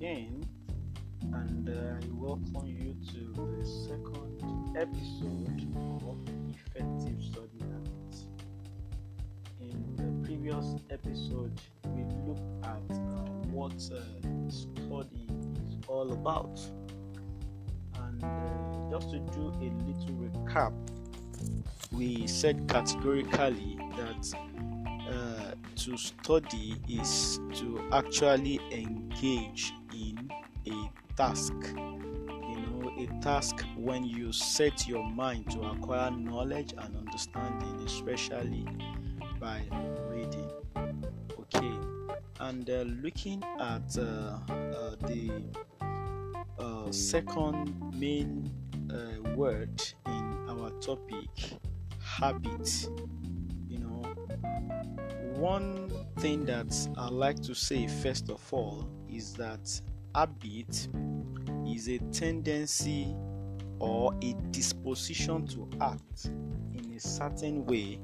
again, and I welcome you to the second episode of Effective Study Habits. In the previous episode, we looked at uh, what uh, study is all about, and uh, just to do a little recap, we said categorically that uh, to study is to actually engage in a task. You know, a task when you set your mind to acquire knowledge and understanding, especially by reading. Okay, and uh, looking at uh, uh the uh, second main word in our topic, habit You know, one thing that I like to say first of all is that habit is a tendency or a disposition to act in a certain way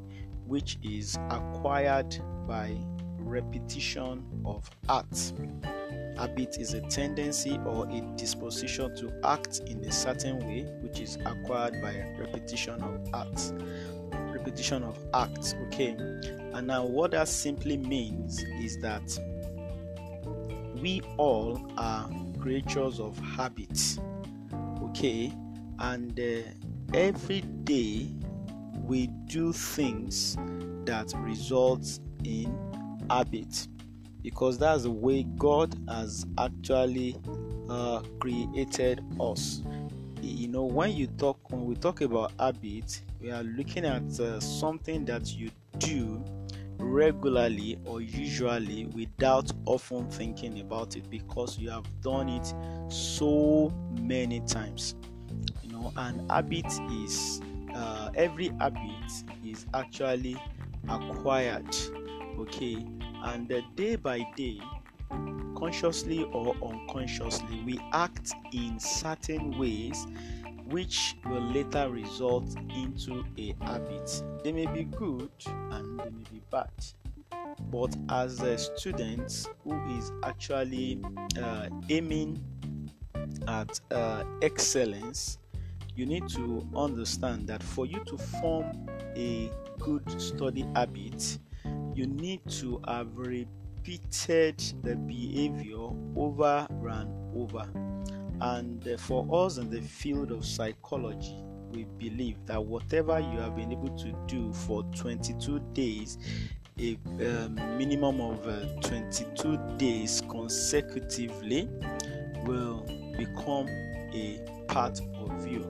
which is acquired by repetition of acts. Habit is a tendency or a disposition to act in a certain way which is acquired by repetition of acts. Repetition of acts, okay and now, what that simply means is that we all are creatures of habit, okay, and uh, every day we do things that result in habit because that's the way God has actually uh, created us. You know, when you talk, when we talk about habit, we are looking at uh, something that you do regularly or usually without often thinking about it because you have done it so many times you know and habit is uh, every habit is actually acquired okay? And uh, day by day consciously or unconsciously we act in certain ways which will later result into a habit. They may be good and they may be bad. But as a student who is actually uh, aiming at uh, excellence, you need to understand that for you to form a good study habit, you need to have repeated the behavior over and over and uh, for us in the field of psychology, we believe that whatever you have been able to do for 22 days, a um, minimum of uh, 22 days consecutively, will become a part of you.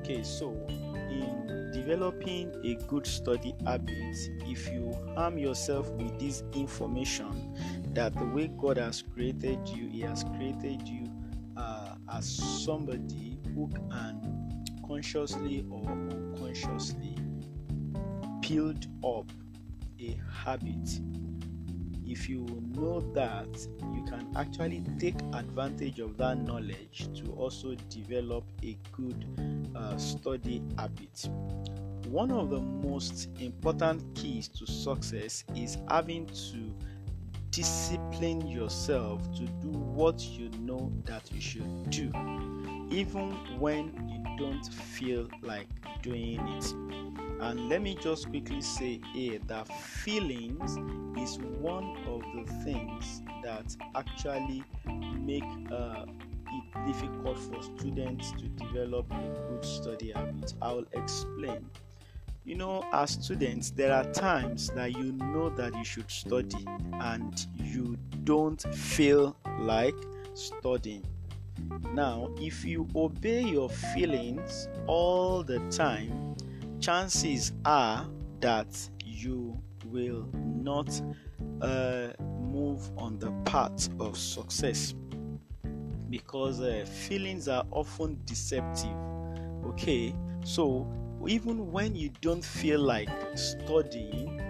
Okay, so in developing a good study habit, if you harm yourself with this information that the way God has created you, He has created you as somebody who can consciously or unconsciously build up a habit. If you know that you can actually take advantage of that knowledge to also develop a good uh, study habit. One of the most important keys to success is having to discipline yourself to do what you know that you should do, even when you don't feel like doing it. And let me just quickly say here that feelings is one of the things that actually make uh, it difficult for students to develop a good study habit. I will explain. You know, as students, there are times that you know that you should study and you don't feel like studying. Now, if you obey your feelings all the time, chances are that you will not uh, move on the path of success because uh, feelings are often deceptive. Okay, so even when you don't feel like studying,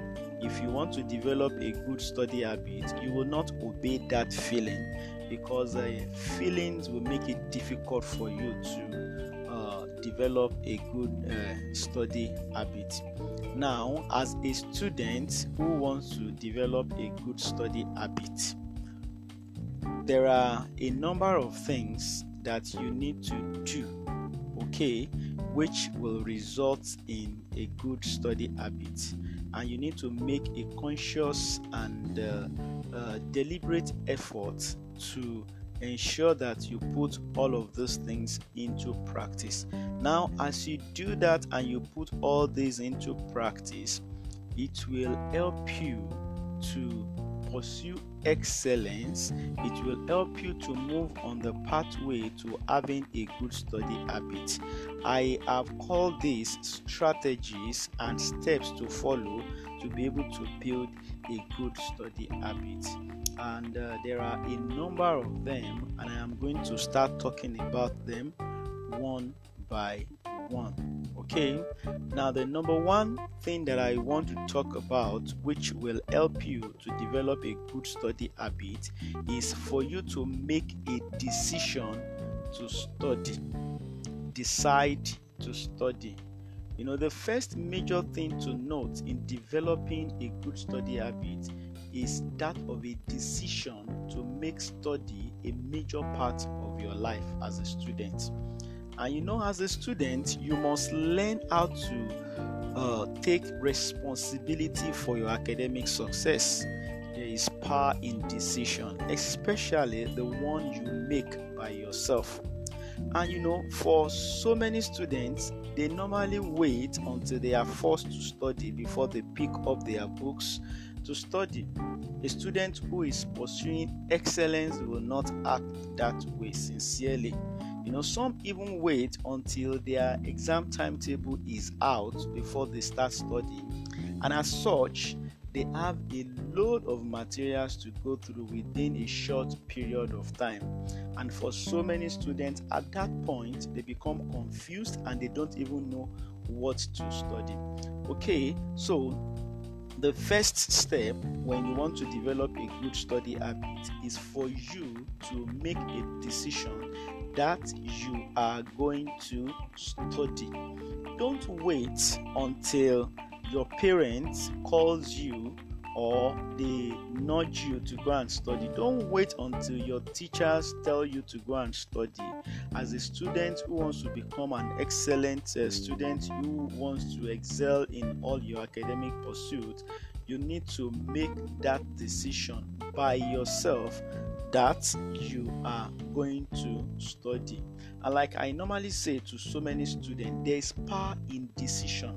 if you want to develop a good study habit, you will not obey that feeling because uh, feelings will make it difficult for you to uh, develop a good uh, study habit. Now, as a student who wants to develop a good study habit, there are a number of things that you need to do, okay, which will result in a good study habit. And you need to make a conscious and uh, uh, deliberate effort to ensure that you put all of those things into practice. Now, as you do that and you put all these into practice, it will help you to pursue excellence, it will help you to move on the pathway to having a good study habit. I have called these strategies and steps to follow to be able to build a good study habit. And uh, there are a number of them, and I am going to start talking about them one by one. Okay, now the number one thing that I want to talk about, which will help you to develop a good study habit, is for you to make a decision to study. Decide to study. You know, the first major thing to note in developing a good study habit is that of a decision to make study a major part of your life as a student. And you know, as a student, you must learn how to uh, take responsibility for your academic success. There is power in decision, especially the one you make by yourself. And you know, for so many students, they normally wait until they are forced to study before they pick up their books to study. A student who is pursuing excellence will not act that way sincerely. You know, some even wait until their exam timetable is out before they start studying, and as such, they have a load of materials to go through within a short period of time. And for so many students, at that point, they become confused and they don't even know what to study. Okay, so the first step when you want to develop a good study habit is for you to make a decision that you are going to study. Don't wait until your parents calls you or they nudge you to go and study. Don't wait until your teachers tell you to go and study. As a student who wants to become an excellent uh, student, who wants to excel in all your academic pursuits, you need to make that decision by yourself that you are going to study. And like I normally say to so many students, there is power in decision.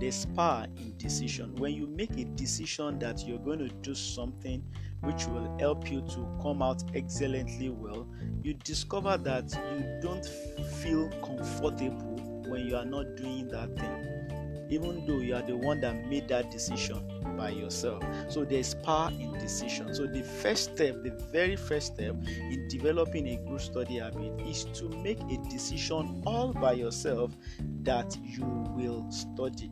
There's power in decision. When you make a decision that you're going to do something which will help you to come out excellently well, you discover that you don't feel comfortable when you are not doing that thing, even though you are the one that made that decision by yourself. So there's power in decision. So the first step, the very first step in developing a good study habit is to make a decision all by yourself that you will study.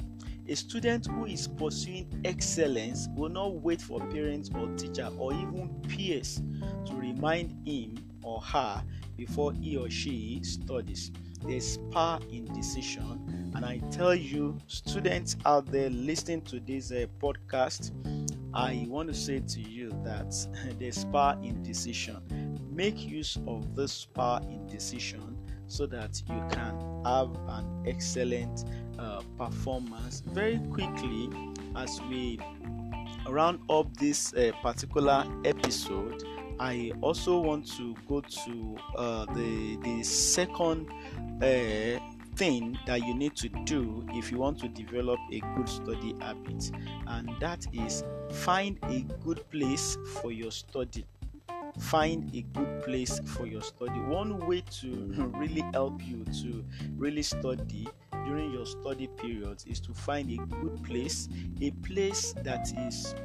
A student who is pursuing excellence will not wait for parents or teacher or even peers to remind him or her before he or she studies. There's power in decision. And I tell you, students out there listening to this uh, podcast, I want to say to you that power in decision. Make use of this power in decision so that you can have an excellent uh, performance. Very quickly, as we round up this uh, particular episode, I also want to go to uh, the the second uh, thing that you need to do if you want to develop a good study habit, and that is find a good place for your study. Find a good place for your study. One way to really help you to really study during your study periods is to find a good place, a place that is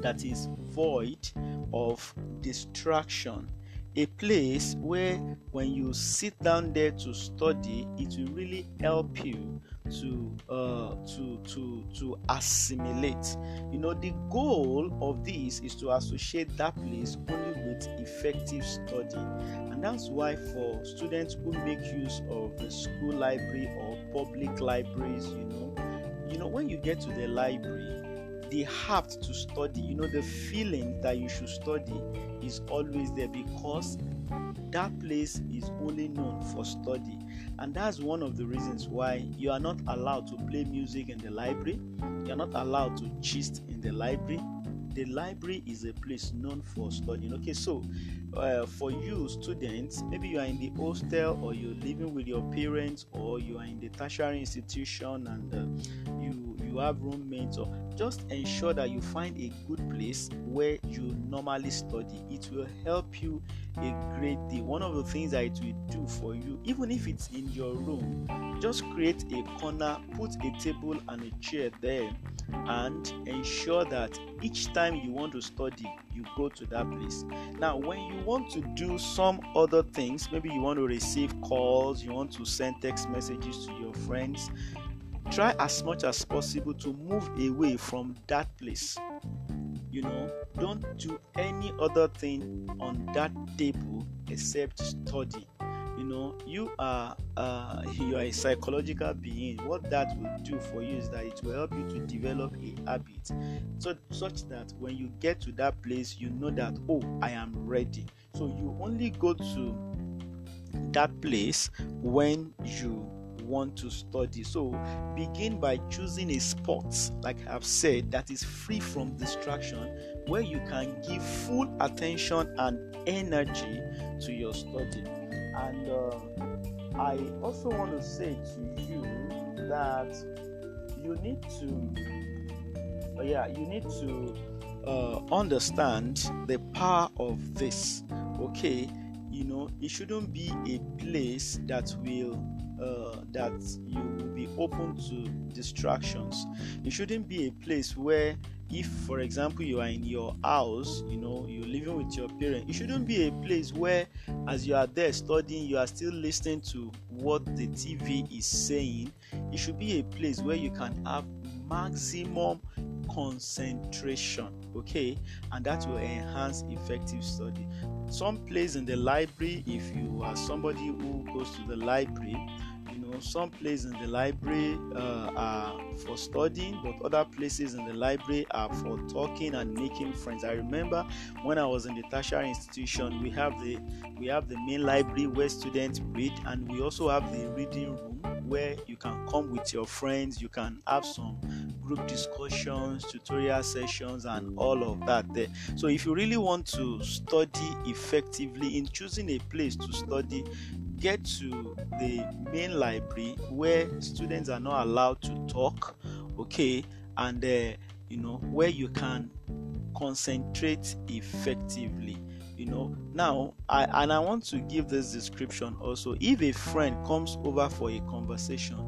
that is void of distraction a place where when you sit down there to study it will really help you to uh, to to to assimilate. You know the goal of this is to associate that place only with effective study. And that's why for students who make use of the school library or public libraries you know you know when you get to the library the have to study, you know, the feeling that you should study is always there because that place is only known for study. And that's one of the reasons why you are not allowed to play music in the library, you're not allowed to gist in the library. The library is a place known for studying. Okay, so uh, for you students, maybe you are in the hostel or you're living with your parents or you are in the tertiary institution and uh, you have roommates or just ensure that you find a good place where you normally study. It will help you a great deal. One of the things that it will do for you even if it's in your room just create a corner put a table and a chair there and ensure that each time you want to study you go to that place. Now when you want to do some other things maybe you want to receive calls you want to send text messages to your friends try as much as possible to move away from that place. You know don't do any other thing on that table except study. You know you are uh, you are a psychological being. What that will do for you is that it will help you to develop a habit so such that when you get to that place you know that oh i am ready. So you only go to that place when you want to study. So begin by choosing a spot, like I've said, that is free from distraction, where you can give full attention and energy to your study. And uh, I also want to say to you that you need to, uh, yeah, you need to uh, understand the power of this. Okay, you know, it shouldn't be a place that will uh, that you will be open to distractions. It shouldn't be a place where, if for example, you are in your house, you know, you're living with your parents, it shouldn't be a place where, as you are there studying, you are still listening to what the TV is saying. It should be a place where you can have maximum concentration okay and that will enhance effective study some place in the library if you are somebody who goes to the library know, some places in the library uh, are for studying, but other places in the library are for talking and making friends. I remember when I was in the tertiary institution, we have the we have the main library where students read, and we also have the reading room where you can come with your friends. You can have some group discussions, tutorial sessions, and all of that there. So, if you really want to study effectively in choosing a place to study, get to the main library where students are not allowed to talk okay and uh, you know where you can concentrate effectively you know. Now i and i want to give this description also. If a friend comes over for a conversation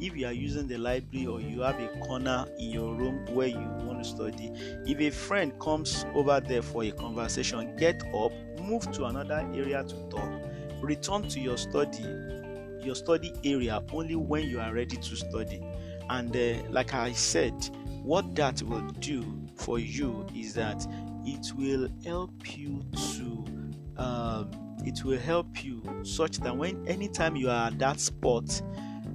if you are using the library or you have a corner in your room where you want to study if a friend comes over there for a conversation get up move to another area to talk return to your study your study area only when you are ready to study. And uh, like i said what that will do for you is that it will help you to um, it will help you such that when anytime you are at that spot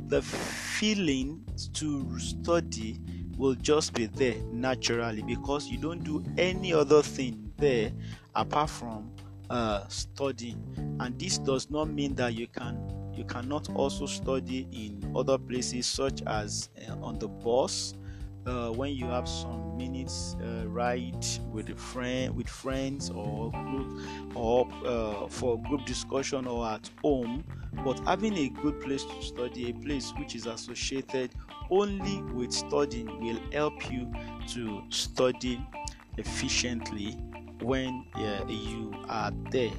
the feeling to study will just be there naturally because you don't do any other thing there apart from uh, studying and this does not mean that you can you cannot also study in other places such as uh, on the bus uh, when you have some minutes uh, ride with a friend with friends or group or uh, for group discussion or at home. But having a good place to study a place which is associated only with studying will help you to study efficiently when you are there.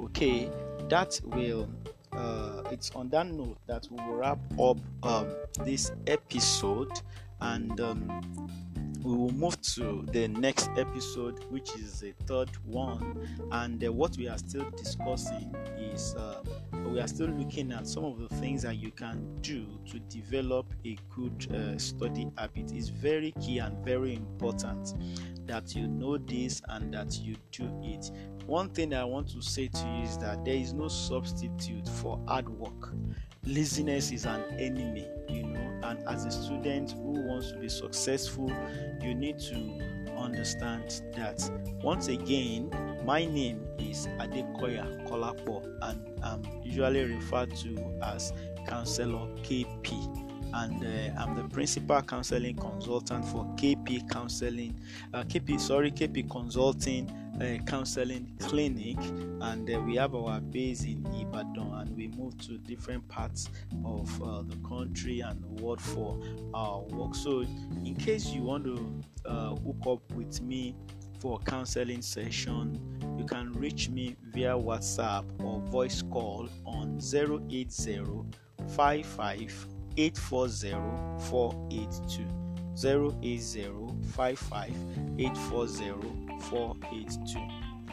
Okay that will uh, it's on that note that we will wrap up um, this episode and um, we will move to the next episode which is the third one. And uh, what we are still discussing is uh, we are still looking at some of the things that you can do to develop a good uh, study habit It's very key and very important that you know this and that you do it one thing I want to say to you is that there is no substitute for hard work. Laziness is an enemy, you know. And as a student who wants to be successful, you need to understand that once again, my name is Adekoya Kolapo, and I'm usually referred to as Counselor KP and uh, I'm the principal counseling consultant for KP Counseling, uh, KP sorry KP Consulting uh, Counseling Clinic, and uh, we have our base in Ibadan, and we move to different parts of uh, the country and the world for our work. So, in case you want to uh, hook up with me for counseling session, you can reach me via WhatsApp or voice call on 080 55 840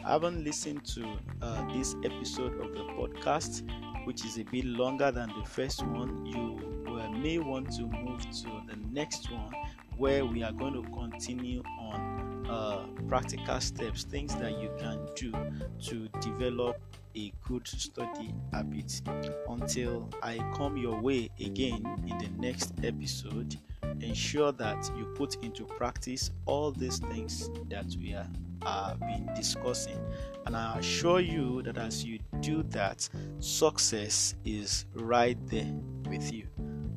I haven't listened to uh, this episode of the podcast, which is a bit longer than the first one. You uh, may want to move to the next one where we are going to continue on uh, practical steps, things that you can do to develop a good study habit. Until I come your way again in the next episode, ensure that you put into practice all these things that we are have been discussing. And I assure you that as you do that, success is right there with you.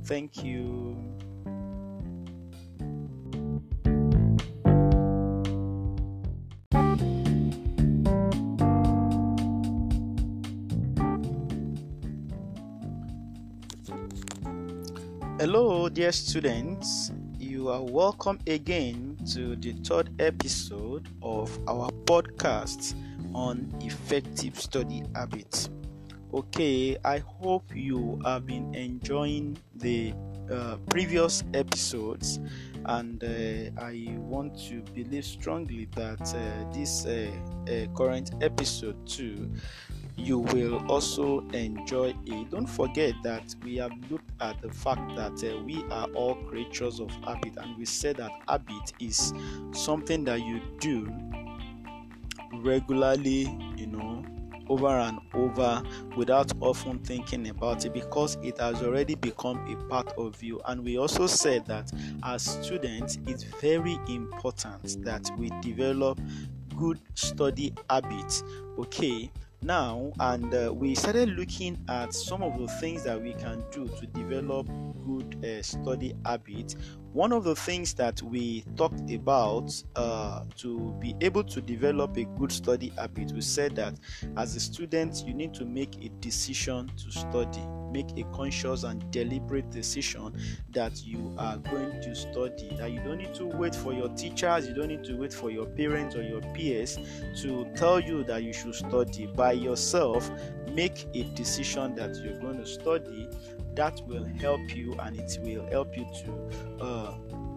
Thank you. Dear students. You are welcome again to the third episode of our podcast on effective study habits. Okay, I hope you have been enjoying the uh, previous episodes, and uh, I want to believe strongly that uh, this uh, uh, current episode too you will also enjoy it. Don't forget that we have looked at the fact that uh, we are all creatures of habit, and we said that habit is something that you do regularly, you know, over and over without often thinking about it because it has already become a part of you. And we also said that as students, it's very important that we develop good study habits. Okay now and uh, we started looking at some of the things that we can do to develop good uh, study habits one of the things that we talked about uh, to be able to develop a good study habit we said that as a student you need to make a decision to study. Make a conscious and deliberate decision that you are going to study. That you don't need to wait for your teachers you don't need to wait for your parents or your peers to tell you that you should study. By yourself make a decision that you're going to study that will help you and it will help you to uh,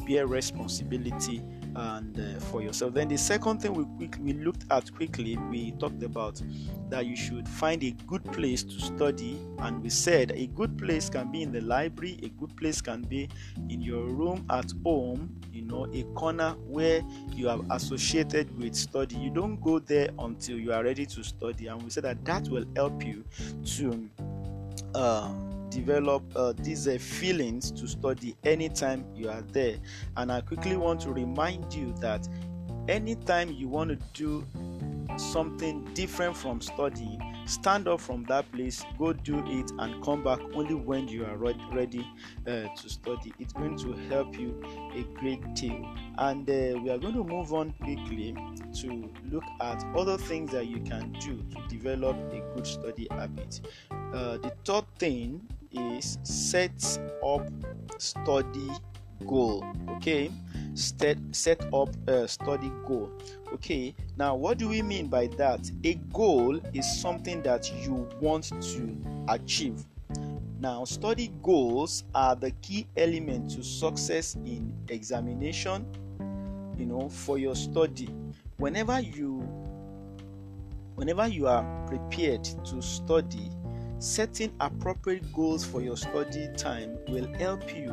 bear responsibility and uh, for yourself. Then the second thing we quick, we looked at quickly, we talked about that you should find a good place to study, and we said a good place can be in the library, a good place can be in your room at home, you know, a corner where you are associated with study. You don't go there until you are ready to study, and we said that that will help you to. Uh, develop uh, these uh, feelings to study anytime you are there. And I quickly want to remind you that anytime you want to do something different from studying, stand up from that place, go do it, and come back only when you are ready uh, to study. It's going to help you a great deal. And uh, we are going to move on quickly to look at other things that you can do to develop a good study habit. Uh, the third thing is set up study goal okay? Set set up a study goal okay? Now what do we mean by that? A goal is something that you want to achieve. Now study goals are the key element to success in examination you know for your study. Whenever you whenever you are prepared to study Setting appropriate goals for your study time will help you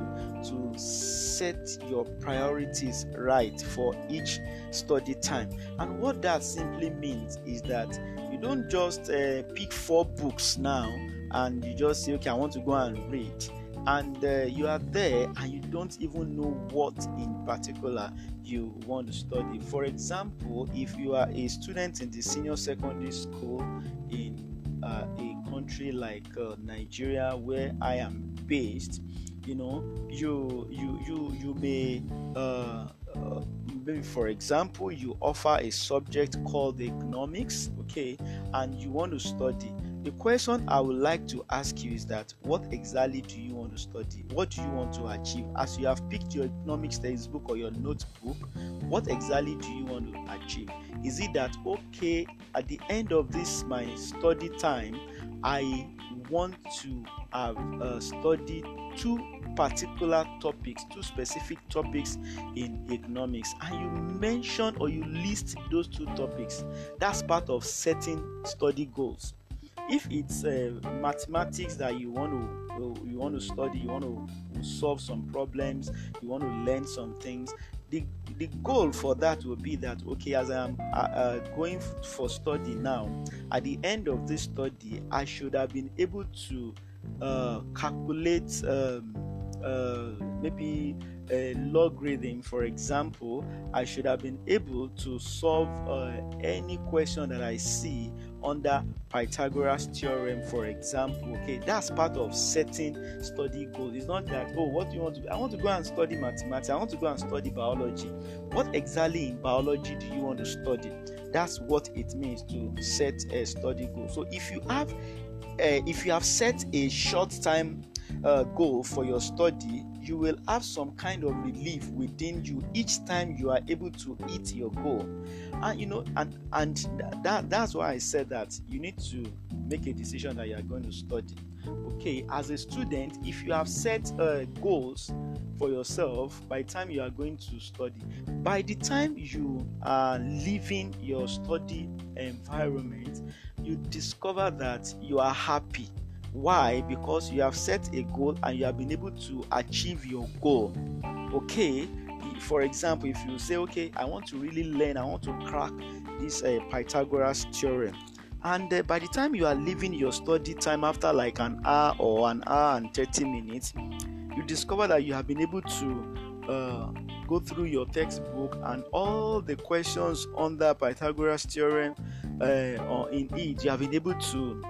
to set your priorities right for each study time. And what that simply means is that you don't just uh, pick four books now and you just say, okay, I want to go and read and uh, you are there and you don't even know what in particular you want to study. For example, if you are a student in the senior secondary school in uh, a country like uh, Nigeria, where I am based, you know, you you you you may uh, uh, maybe for example you offer a subject called economics okay and you want to study the question i would like to ask you is that what exactly do you want to study? What do you want to achieve? As you have picked your economics textbook or your notebook what exactly do you want to achieve? Is it that okay at the end of this my study time i want to have uh, studied two particular topics, two specific topics in economics, and you mention or you list those two topics, that's part of setting study goals. If it's uh, mathematics that you want to you want to study, you want to solve some problems, you want to learn some things, the the goal for that will be that okay as i am uh, uh, going for study now at the end of this study i should have been able to uh, calculate um, uh, maybe a logarithm, for example, I should have been able to solve uh, any question that I see under Pythagoras theorem, for example. Okay, that's part of setting study goals. It's not that oh, what do you want to? Do? I want to go and study mathematics. I want to go and study biology. What exactly in biology do you want to study? That's what it means to set a study goal. So if you have, uh, if you have set a short time uh, goal for your study, you will have some kind of relief within you each time you are able to hit your goal. And you know, and and that that's why I said that you need to make a decision that you are going to study. Okay, as a student, if you have set uh, goals for yourself by the time you are going to study, by the time you are leaving your study environment, you discover that you are happy why? Because you have set a goal and you have been able to achieve your goal. Okay, for example, if you say, Okay, I want to really learn, I want to crack this uh, Pythagoras theorem, and uh, by the time you are leaving your study time after like an hour or an hour and 30 minutes, you discover that you have been able to uh, go through your textbook and all the questions on the Pythagoras theorem uh, or in it, you have been able to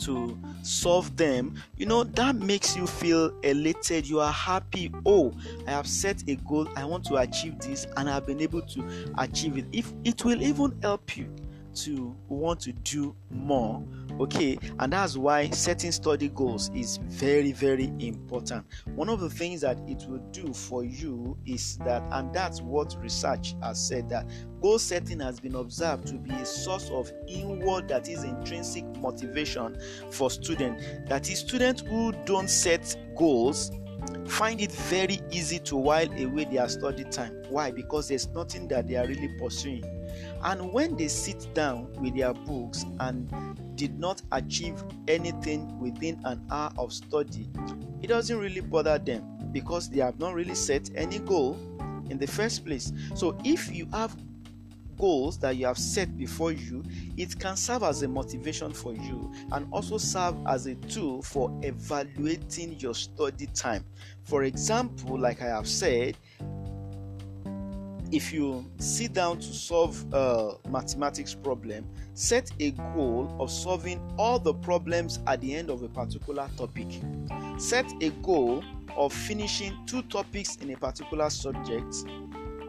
to solve them, you know, that makes you feel elated. You are happy. Oh, I have set a goal. I want to achieve this, and I've been able to achieve it. If it will even help you to want to do more. Okay and that's why setting study goals is very very important. One of the things that it will do for you is that and that's what research has said that goal setting has been observed to be a source of inward that is intrinsic motivation for students that is students who don't set goals find it very easy to while away their study time. Why? Because there's nothing that they are really pursuing and when they sit down with their books and did not achieve anything within an hour of study, it doesn't really bother them because they have not really set any goal in the first place. So if you have goals that you have set before you, it can serve as a motivation for you and also serve as a tool for evaluating your study time. For example, like I have said, if you sit down to solve a mathematics problem, set a goal of solving all the problems at the end of a particular topic. Set a goal of finishing two topics in a particular subject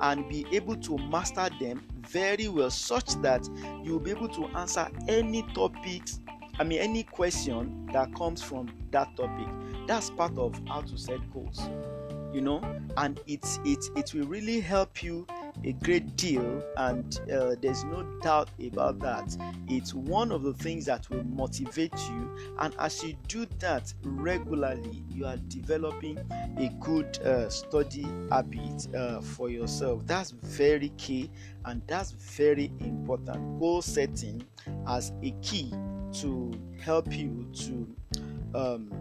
and be able to master them very well such that you'll be able to answer any topics I mean any question that comes from that topic. That's part of how to set goals you know and it's it it will really help you a great deal and uh, there's no doubt about that. It's one of the things that will motivate you and as you do that regularly you are developing a good uh, study habit uh, for yourself. That's very key and that's very important. Goal setting as a key to help you to um,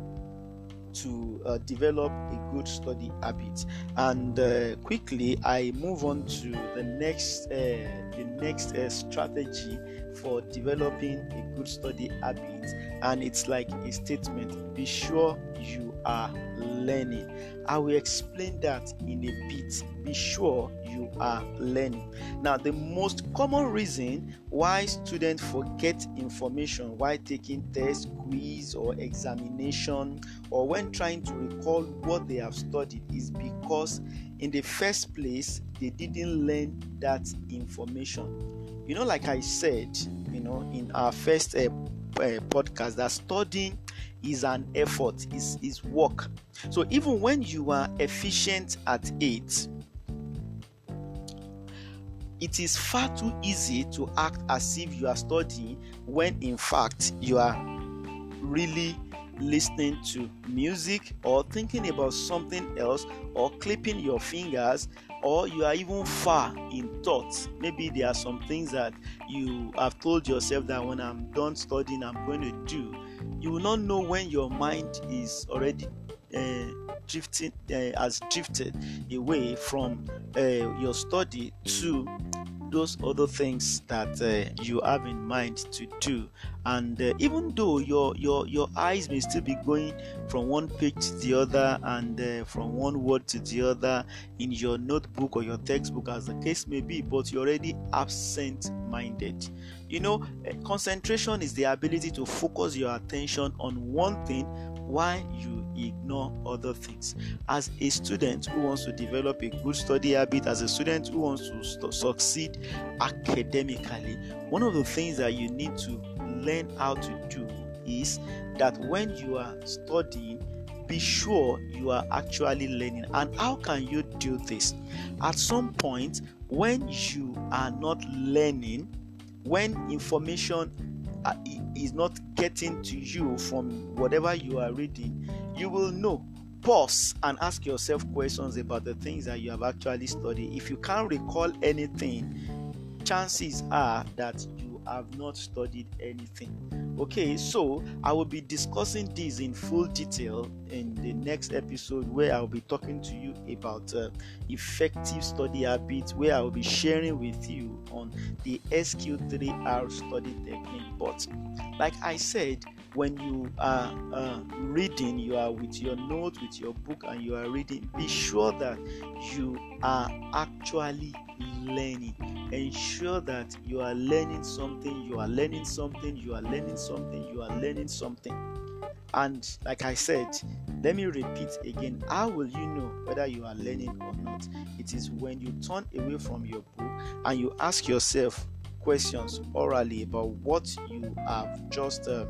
to uh, develop a good study habit. And uh, quickly, I move on to the next uh, the next uh, strategy for developing a good study habit, and it's like a statement: be sure you are learning. I will explain that in a bit. Be sure you are learning. Now, the most common reason why students forget information while taking test, quiz, or examination, or when trying to recall what they have studied is because, in the first place, they didn't learn that information. You know, like I said, you know, in our first uh, uh, podcast, that studying is an effort, is is work. So even when you are efficient at it, it is far too easy to act as if you are studying when in fact you are really listening to music or thinking about something else or clipping your fingers or you are even far in thoughts maybe there are some things that you have told yourself that when i'm done studying i'm going to do you will not know when your mind is already uh, drifting uh, has drifted away from uh, your study to those other things that uh, you have in mind to do. And uh, even though your your your eyes may still be going from one page to the other and uh, from one word to the other in your notebook or your textbook as the case may be but you're already absent minded you know uh, concentration is the ability to focus your attention on one thing while you ignore other things. As a student who wants to develop a good study habit, as a student who wants to st- succeed academically, one of the things that you need to learn how to do is that when you are studying, be sure you are actually learning. And how can you do this? At some point, when you are not learning, when information Uh, is not getting to you from whatever you are reading, you will know. Pause and ask yourself questions about the things that you have actually studied. If you can't recall anything, chances are that you have not studied anything. Okay, so I will be discussing this in full detail in the next episode where I'll be talking to you about uh, effective study habits, where I will be sharing with you on the SQ3R study technique. But, like I said, when you are uh, reading, you are with your notes, with your book, and you are reading, be sure that you are actually learning. Ensure that you are learning something, you are learning something, you are learning something, you are learning something. And like I said, let me repeat again how will you know whether you are learning or not? It is when you turn away from your book and you ask yourself questions orally about what you have just uh,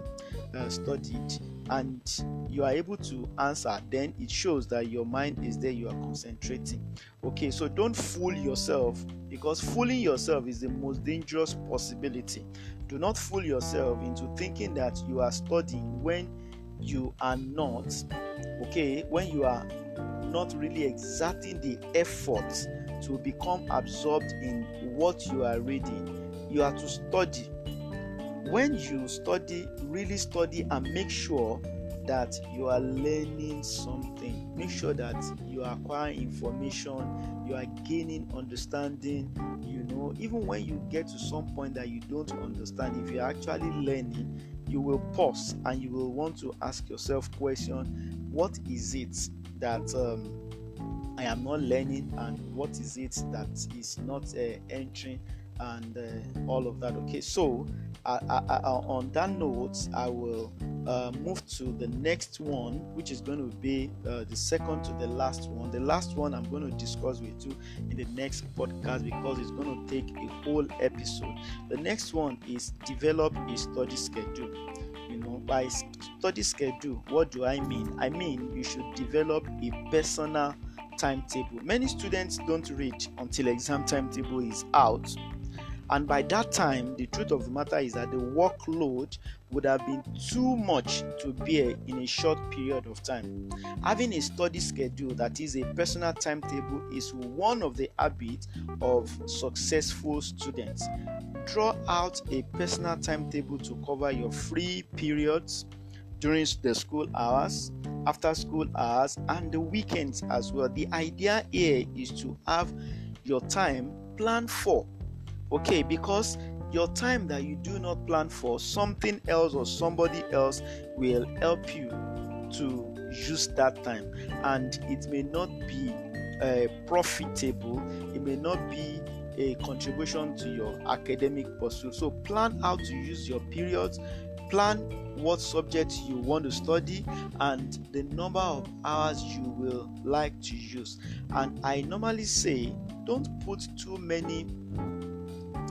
uh, studied and you are able to answer, then it shows that your mind is there, you are concentrating. Okay, so don't fool yourself because fooling yourself is the most dangerous possibility. Do not fool yourself into thinking that you are studying when you are not. Okay, when you are not really exerting the effort to become absorbed in what you are reading, you are to study when you study, really study and make sure that you are learning something. Make sure that you are acquiring information, you are gaining understanding. You know, even when you get to some point that you don't understand, if you're actually learning, you will pause and you will want to ask yourself question what is it that um, I am not learning and what is it that is not uh, entering and uh, all of that. Okay, so I, I, I, on that note, I will uh, move to the next one, which is going to be uh, the second to the last one. The last one I'm going to discuss with you in the next podcast because it's going to take a whole episode. The next one is develop a study schedule. You know, by study schedule, what do I mean? I mean you should develop a personal timetable. Many students don't read until exam timetable is out and by that time, the truth of the matter is that the workload would have been too much to bear in a short period of time. Having a study schedule that is a personal timetable is one of the habits of successful students. Draw out a personal timetable to cover your free periods during the school hours, after school hours, and the weekends as well. The idea here is to have your time planned for okay because your time that you do not plan for something else or somebody else will help you to use that time. And it may not be uh, profitable. It may not be a contribution to your academic pursuit. So plan how to use your periods. Plan what subject you want to study and the number of hours you will like to use. And i normally say don't put too many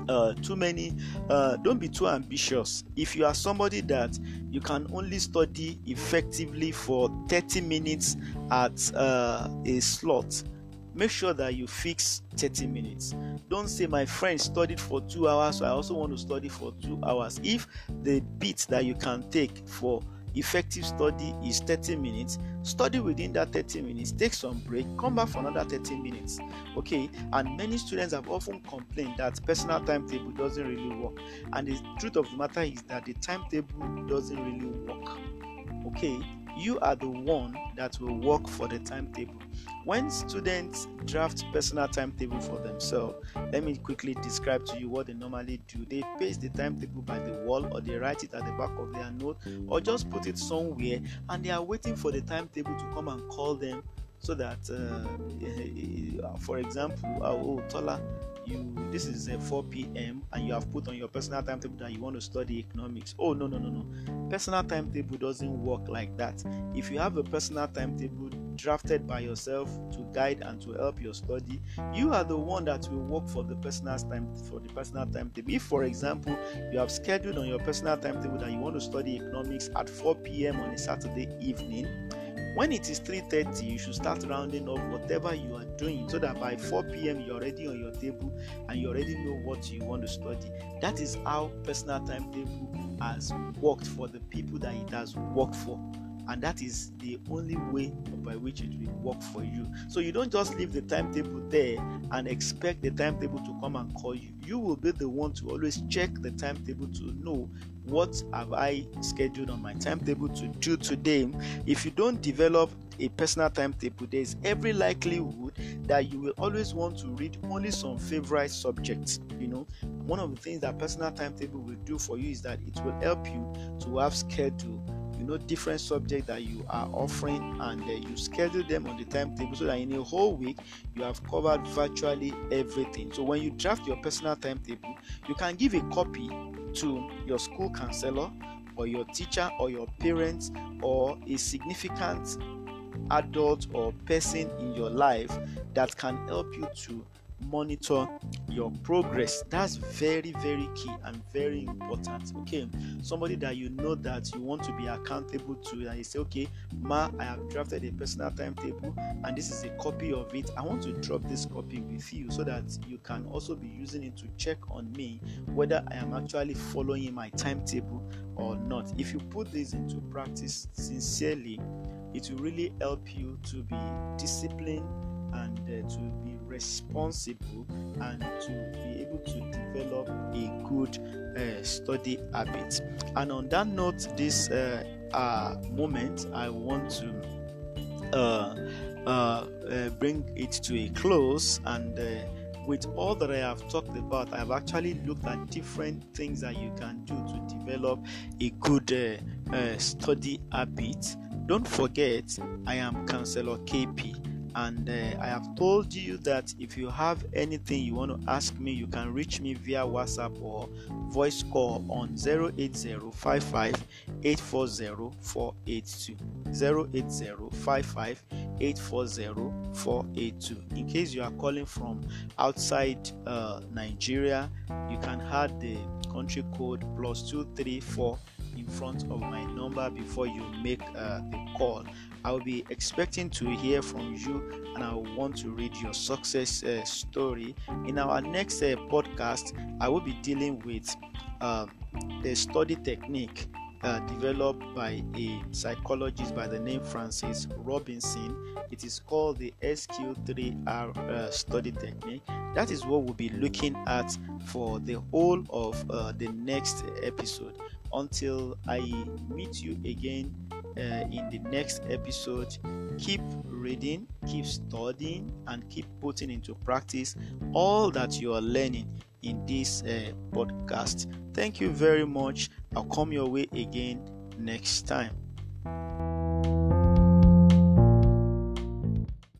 uh, too many uh, don't be too ambitious. If you are somebody that you can only study effectively for 30 minutes at uh, a slot make sure that you fix 30 minutes. Don't say my friend studied for two hours so i also want to study for two hours. If the bit that you can take for effective study is 30 minutes. Study within that 30 minutes take some break come back for another 30 minutes okay? And many students have often complained that personal timetable doesn't really work. And the truth of the matter is that the timetable doesn't really work okay you are the one that will work for the timetable. When students draft personal timetable for themselves let me quickly describe to you what they normally do. They paste the timetable by the wall or they write it at the back of their note or just put it somewhere and they are waiting for the timetable to come and call them so that uh, for example uh, oh tola you this is uh, 4 p.m and you have put on your personal timetable that you want to study economics. Oh no no no no. Personal timetable doesn't work like that. If you have a personal timetable drafted by yourself to guide and to help your study you are the one that will work for the personal time for the personal timetable. If for example you have scheduled on your personal timetable that you want to study economics at 4 p.m on a saturday evening when it is 3:30 you should start rounding up whatever you are doing so that by 4 p.m you're already on your table and you already know what you want to study. That is how personal timetable has worked for the people that it has worked for and that is the only way by which it will work for you so you don't just leave the timetable there and expect the timetable to come and call you you will be the one to always check the timetable to know what have I scheduled on my timetable to do today? If you don't develop a personal timetable, there is every likelihood that you will always want to read only some favorite subjects. You know, one of the things that personal timetable will do for you is that it will help you to have schedule know different subjects that you are offering and uh, you schedule them on the timetable so that in a whole week you have covered virtually everything. So when you draft your personal timetable you can give a copy to your school counselor or your teacher or your parents or a significant adult or person in your life that can help you to monitor your progress. That's very very key and very important. Okay somebody that you know that you want to be accountable to and you say okay ma i have drafted a personal timetable and this is a copy of it. I want to drop this copy with you so that you can also be using it to check on me whether i am actually following my timetable or not. If you put this into practice sincerely it will really help you to be disciplined and uh, to be responsible and to be able to develop a good uh, study habit. And on that note, this uh, uh moment, I want to uh, bring it to a close and with all that I have talked about, I have actually looked at different things that you can do to develop a good uh, uh, study habit. Don't forget, I am Counselor KP and uh, I have told you that if you have anything you want to ask me, you can reach me via WhatsApp or voice call on 08055 840 482. 08055 840 482. In case you are calling from outside uh, Nigeria, you can add the country code plus 234 in front of my number before you make uh, the call I'll be expecting to hear from you and I want to read your success uh, story. In our next uh, podcast, I will be dealing with uh, the study technique uh, developed by a psychologist by the name Francis Robinson. It is called the SQ3R uh, study technique. That is what we'll be looking at for the whole of uh, the next episode. Until I meet you again uh, in the next episode. Keep reading, keep studying, and keep putting into practice all that you are learning in this uh, podcast. Thank you very much. I'll come your way again next time.